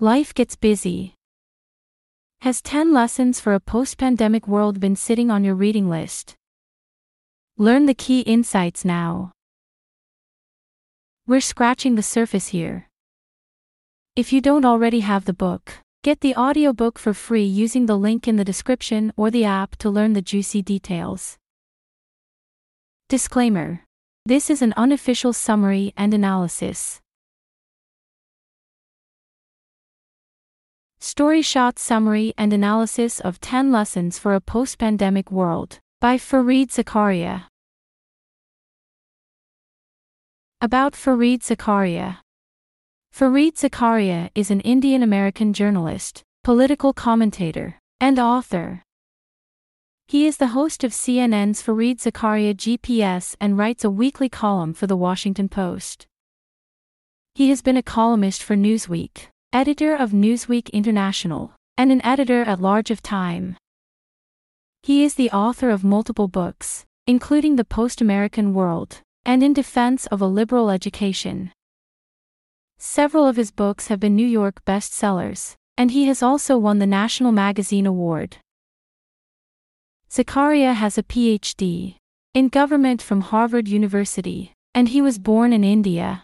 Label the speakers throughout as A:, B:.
A: Life gets busy. Has 10 lessons for a post pandemic world been sitting on your reading list? Learn the key insights now. We're scratching the surface here. If you don't already have the book, get the audiobook for free using the link in the description or the app to learn the juicy details. Disclaimer This is an unofficial summary and analysis. Story Shot Summary and Analysis of 10 Lessons for a Post Pandemic World by Fareed Zakaria. About Fareed Zakaria. Fareed Zakaria is an Indian American journalist, political commentator, and author. He is the host of CNN's Fareed Zakaria GPS and writes a weekly column for The Washington Post. He has been a columnist for Newsweek, editor of Newsweek International, and an editor at large of Time. He is the author of multiple books, including The Post American World and In Defense of a Liberal Education. Several of his books have been New York bestsellers, and he has also won the National Magazine Award. Zakaria has a PhD in government from Harvard University, and he was born in India.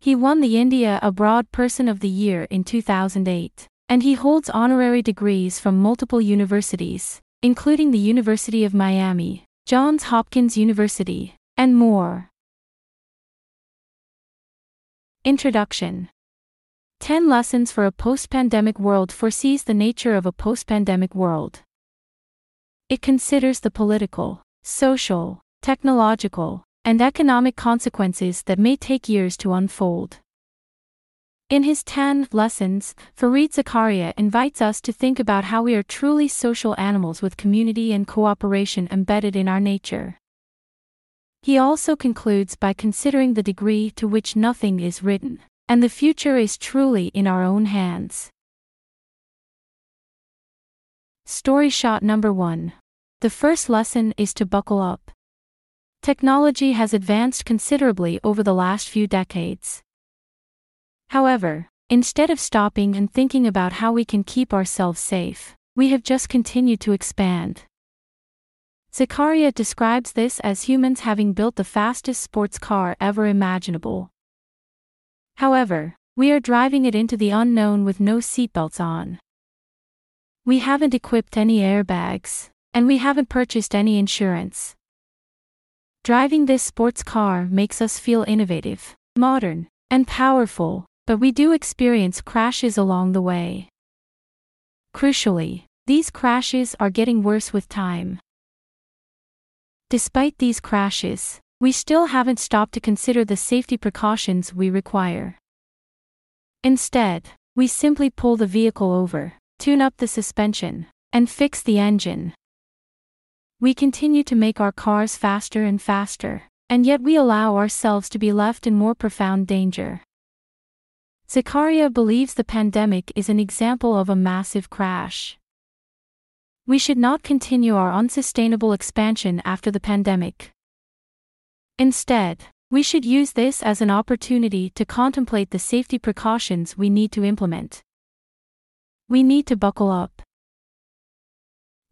A: He won the India Abroad Person of the Year in 2008, and he holds honorary degrees from multiple universities, including the University of Miami, Johns Hopkins University, and more. Introduction 10 Lessons for a Post Pandemic World foresees the nature of a post pandemic world. It considers the political, social, technological, and economic consequences that may take years to unfold. In his 10 lessons, Fareed Zakaria invites us to think about how we are truly social animals with community and cooperation embedded in our nature. He also concludes by considering the degree to which nothing is written, and the future is truly in our own hands. Story shot number 1. The first lesson is to buckle up. Technology has advanced considerably over the last few decades. However, instead of stopping and thinking about how we can keep ourselves safe, we have just continued to expand. Zakaria describes this as humans having built the fastest sports car ever imaginable. However, we are driving it into the unknown with no seatbelts on. We haven't equipped any airbags, and we haven't purchased any insurance. Driving this sports car makes us feel innovative, modern, and powerful, but we do experience crashes along the way. Crucially, these crashes are getting worse with time. Despite these crashes, we still haven't stopped to consider the safety precautions we require. Instead, we simply pull the vehicle over, tune up the suspension, and fix the engine. We continue to make our cars faster and faster, and yet we allow ourselves to be left in more profound danger. Zakaria believes the pandemic is an example of a massive crash. We should not continue our unsustainable expansion after the pandemic. Instead, we should use this as an opportunity to contemplate the safety precautions we need to implement. We need to buckle up.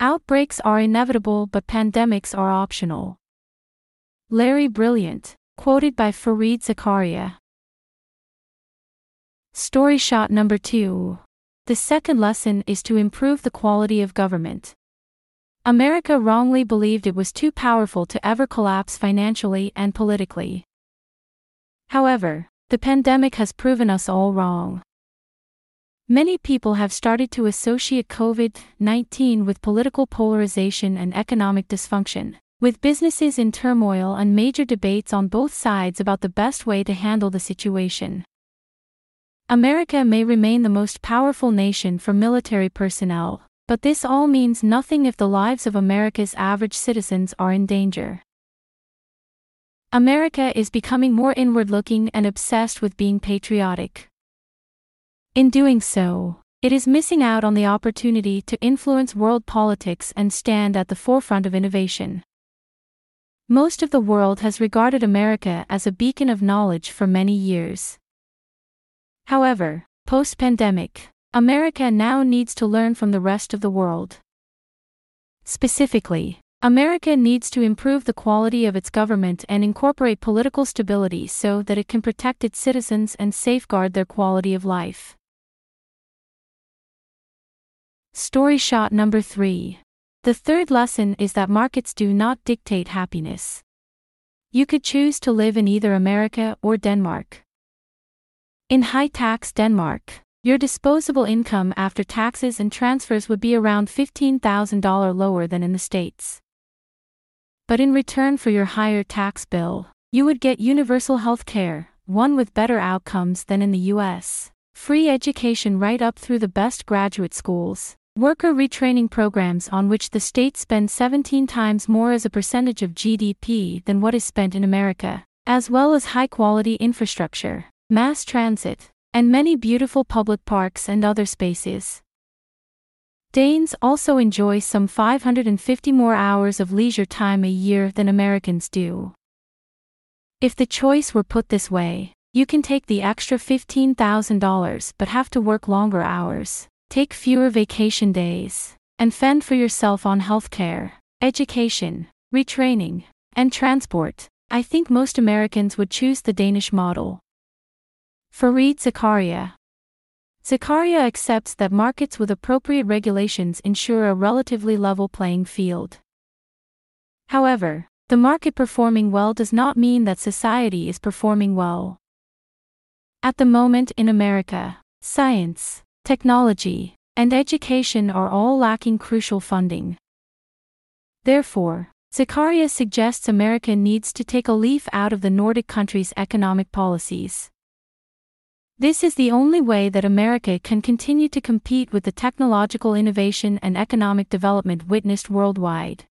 A: Outbreaks are inevitable but pandemics are optional. Larry Brilliant, quoted by Fareed Zakaria. Story shot number 2. The second lesson is to improve the quality of government. America wrongly believed it was too powerful to ever collapse financially and politically. However, the pandemic has proven us all wrong. Many people have started to associate COVID 19 with political polarization and economic dysfunction, with businesses in turmoil and major debates on both sides about the best way to handle the situation. America may remain the most powerful nation for military personnel, but this all means nothing if the lives of America's average citizens are in danger. America is becoming more inward looking and obsessed with being patriotic. In doing so, it is missing out on the opportunity to influence world politics and stand at the forefront of innovation. Most of the world has regarded America as a beacon of knowledge for many years. However, Post pandemic, America now needs to learn from the rest of the world. Specifically, America needs to improve the quality of its government and incorporate political stability so that it can protect its citizens and safeguard their quality of life. Story shot number 3. The third lesson is that markets do not dictate happiness. You could choose to live in either America or Denmark. In high tax Denmark, your disposable income after taxes and transfers would be around $15,000 lower than in the States. But in return for your higher tax bill, you would get universal health care, one with better outcomes than in the US, free education right up through the best graduate schools, worker retraining programs on which the state spends 17 times more as a percentage of GDP than what is spent in America, as well as high quality infrastructure mass transit, and many beautiful public parks and other spaces. Danes also enjoy some 550 more hours of leisure time a year than Americans do. If the choice were put this way, you can take the extra $15,000 but have to work longer hours, take fewer vacation days, and fend for yourself on healthcare, education, retraining, and transport. I think most Americans would choose the Danish model. Fareed Zakaria. Zakaria accepts that markets with appropriate regulations ensure a relatively level playing field. However, the market performing well does not mean that society is performing well. At the moment in America, science, technology, and education are all lacking crucial funding. Therefore, Zakaria suggests America needs to take a leaf out of the Nordic countries' economic policies. This is the only way that America can continue to compete with the technological innovation and economic development witnessed worldwide.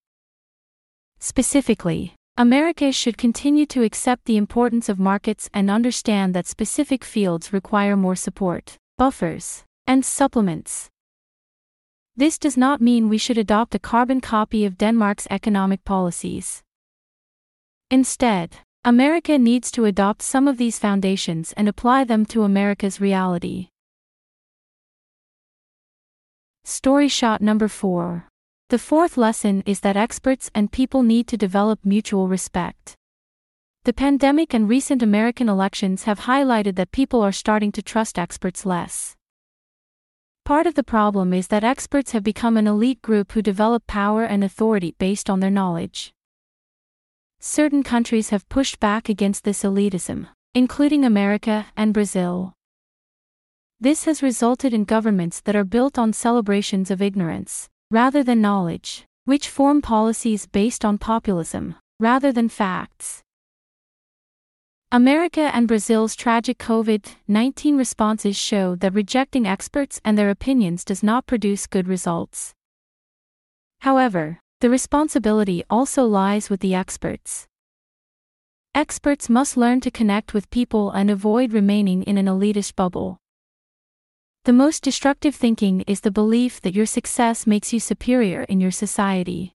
A: Specifically, America should continue to accept the importance of markets and understand that specific fields require more support, buffers, and supplements. This does not mean we should adopt a carbon copy of Denmark's economic policies. Instead, America needs to adopt some of these foundations and apply them to America's reality. Story shot number 4. The fourth lesson is that experts and people need to develop mutual respect. The pandemic and recent American elections have highlighted that people are starting to trust experts less. Part of the problem is that experts have become an elite group who develop power and authority based on their knowledge. Certain countries have pushed back against this elitism, including America and Brazil. This has resulted in governments that are built on celebrations of ignorance, rather than knowledge, which form policies based on populism, rather than facts. America and Brazil's tragic COVID 19 responses show that rejecting experts and their opinions does not produce good results. However, the responsibility also lies with the experts. Experts must learn to connect with people and avoid remaining in an elitist bubble. The most destructive thinking is the belief that your success makes you superior in your society.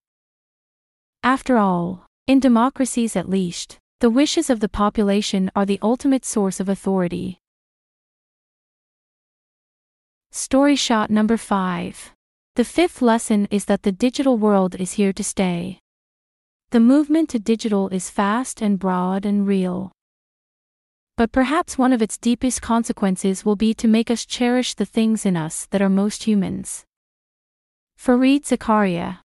A: After all, in democracies at least, the wishes of the population are the ultimate source of authority. Story shot number 5 the fifth lesson is that the digital world is here to stay. The movement to digital is fast and broad and real. But perhaps one of its deepest consequences will be to make us cherish the things in us that are most humans. Fareed Zakaria.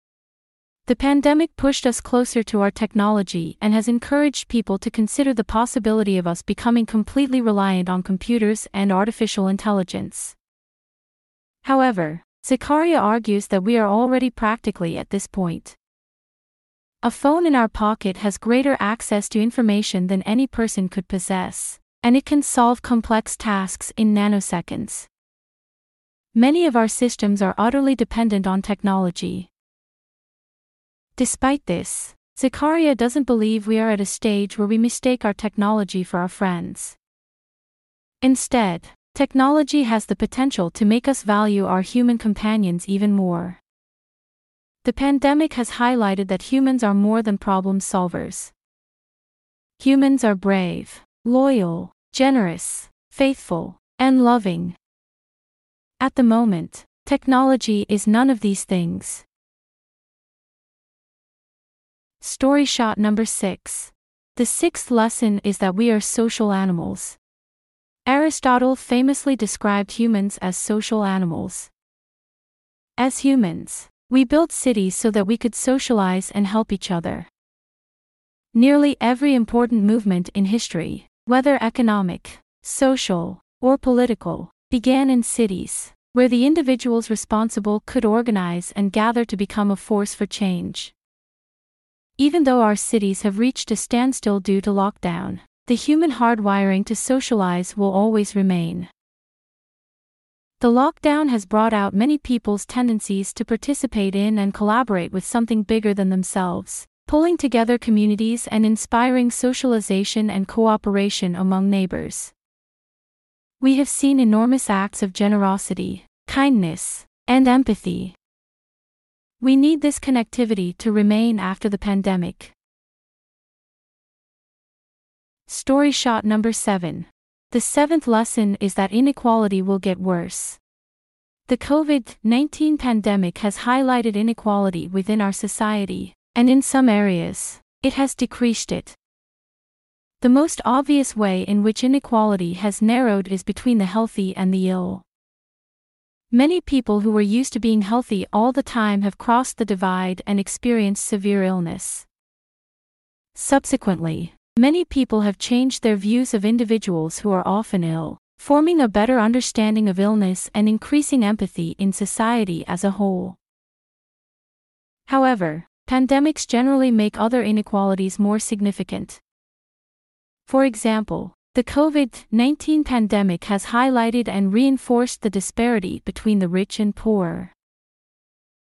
A: The pandemic pushed us closer to our technology and has encouraged people to consider the possibility of us becoming completely reliant on computers and artificial intelligence. However, Zakaria argues that we are already practically at this point. A phone in our pocket has greater access to information than any person could possess, and it can solve complex tasks in nanoseconds. Many of our systems are utterly dependent on technology. Despite this, Zakaria doesn't believe we are at a stage where we mistake our technology for our friends. Instead, Technology has the potential to make us value our human companions even more. The pandemic has highlighted that humans are more than problem solvers. Humans are brave, loyal, generous, faithful, and loving. At the moment, technology is none of these things. Story shot number 6. The sixth lesson is that we are social animals. Aristotle famously described humans as social animals. As humans, we built cities so that we could socialize and help each other. Nearly every important movement in history, whether economic, social, or political, began in cities, where the individuals responsible could organize and gather to become a force for change. Even though our cities have reached a standstill due to lockdown, the human hardwiring to socialize will always remain. The lockdown has brought out many people's tendencies to participate in and collaborate with something bigger than themselves, pulling together communities and inspiring socialization and cooperation among neighbors. We have seen enormous acts of generosity, kindness, and empathy. We need this connectivity to remain after the pandemic. Story shot number 7. The seventh lesson is that inequality will get worse. The COVID 19 pandemic has highlighted inequality within our society, and in some areas, it has decreased it. The most obvious way in which inequality has narrowed is between the healthy and the ill. Many people who were used to being healthy all the time have crossed the divide and experienced severe illness. Subsequently, Many people have changed their views of individuals who are often ill, forming a better understanding of illness and increasing empathy in society as a whole. However, pandemics generally make other inequalities more significant. For example, the COVID 19 pandemic has highlighted and reinforced the disparity between the rich and poor.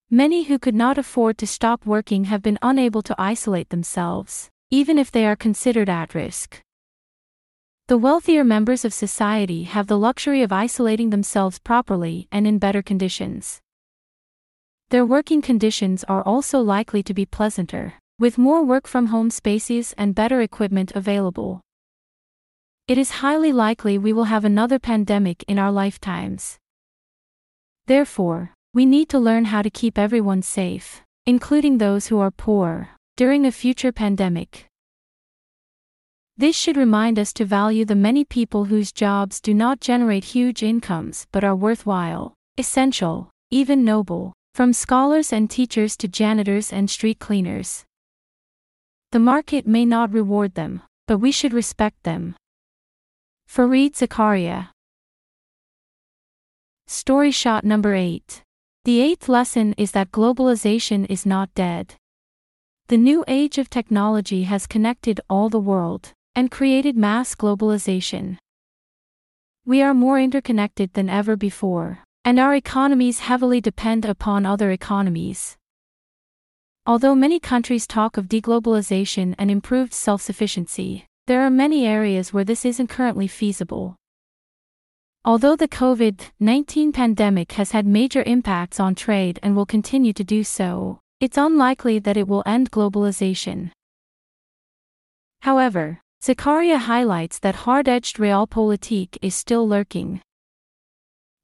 A: Many who could not afford to stop working have been unable to isolate themselves even if they are considered at risk. The wealthier members of society have the luxury of isolating themselves properly and in better conditions. Their working conditions are also likely to be pleasanter, with more work from home spaces and better equipment available. It is highly likely we will have another pandemic in our lifetimes. Therefore, we need to learn how to keep everyone safe, including those who are poor, during a future pandemic. This should remind us to value the many people whose jobs do not generate huge incomes but are worthwhile, essential, even noble, from scholars and teachers to janitors and street cleaners. The market may not reward them, but we should respect them. Fareed Zakaria. Story shot number 8. The eighth lesson is that globalization is not dead. The new age of technology has connected all the world and created mass globalization. We are more interconnected than ever before, and our economies heavily depend upon other economies. Although many countries talk of deglobalization and improved self sufficiency, there are many areas where this isn't currently feasible. Although the COVID 19 pandemic has had major impacts on trade and will continue to do so, it's unlikely that it will end globalization. However, Zakaria highlights that hard-edged realpolitik is still lurking.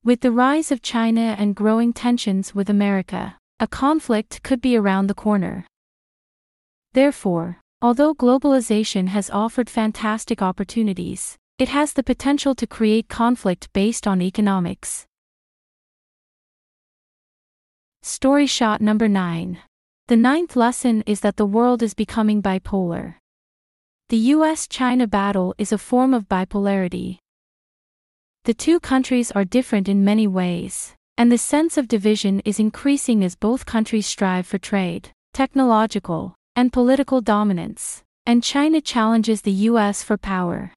A: With the rise of China and growing tensions with America, a conflict could be around the corner. Therefore, although globalization has offered fantastic opportunities, it has the potential to create conflict based on economics. Story shot number 9. The ninth lesson is that the world is becoming bipolar. The US China battle is a form of bipolarity. The two countries are different in many ways, and the sense of division is increasing as both countries strive for trade, technological, and political dominance, and China challenges the US for power.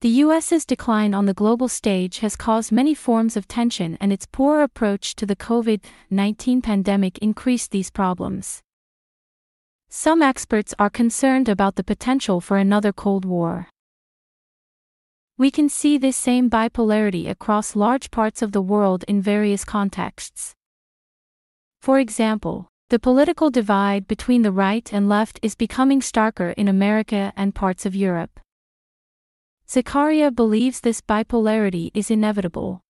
A: The US's decline on the global stage has caused many forms of tension, and its poor approach to the COVID 19 pandemic increased these problems. Some experts are concerned about the potential for another Cold War. We can see this same bipolarity across large parts of the world in various contexts. For example, the political divide between the right and left is becoming starker in America and parts of Europe. Zakaria believes this bipolarity is inevitable.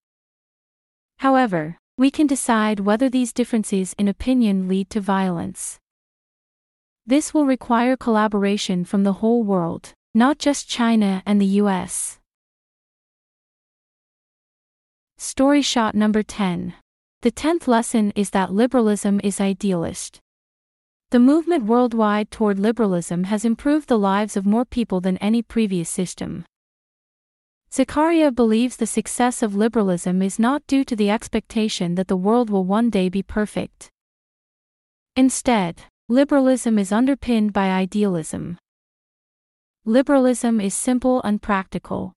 A: However, we can decide whether these differences in opinion lead to violence. This will require collaboration from the whole world, not just China and the US. Story shot number 10. The tenth lesson is that liberalism is idealist. The movement worldwide toward liberalism has improved the lives of more people than any previous system. Zakaria believes the success of liberalism is not due to the expectation that the world will one day be perfect. Instead, liberalism is underpinned by idealism. Liberalism is simple and practical.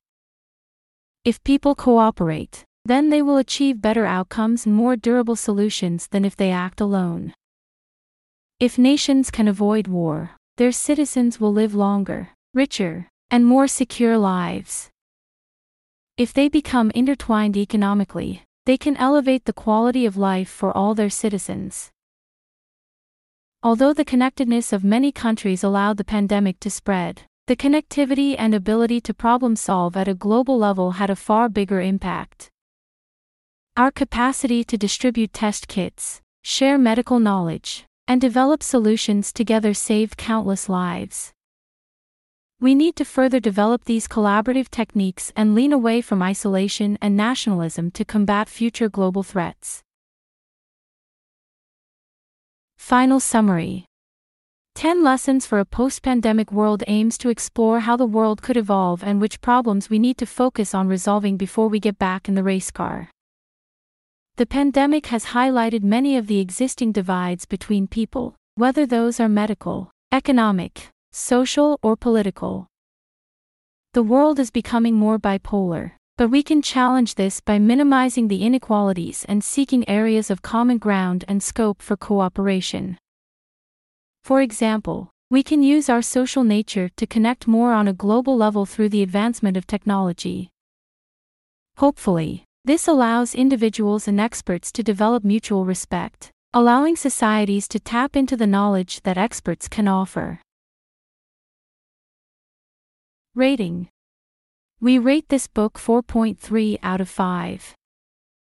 A: If people cooperate, then they will achieve better outcomes and more durable solutions than if they act alone. If nations can avoid war, their citizens will live longer, richer, and more secure lives. If they become intertwined economically, they can elevate the quality of life for all their citizens. Although the connectedness of many countries allowed the pandemic to spread, the connectivity and ability to problem solve at a global level had a far bigger impact. Our capacity to distribute test kits, share medical knowledge, and develop solutions together saved countless lives. We need to further develop these collaborative techniques and lean away from isolation and nationalism to combat future global threats. Final summary 10 Lessons for a Post Pandemic World aims to explore how the world could evolve and which problems we need to focus on resolving before we get back in the race car. The pandemic has highlighted many of the existing divides between people, whether those are medical, economic, social, or political. The world is becoming more bipolar, but we can challenge this by minimizing the inequalities and seeking areas of common ground and scope for cooperation. For example, we can use our social nature to connect more on a global level through the advancement of technology. Hopefully, this allows individuals and experts to develop mutual respect, allowing societies to tap into the knowledge that experts can offer. Rating We rate this book 4.3 out of 5.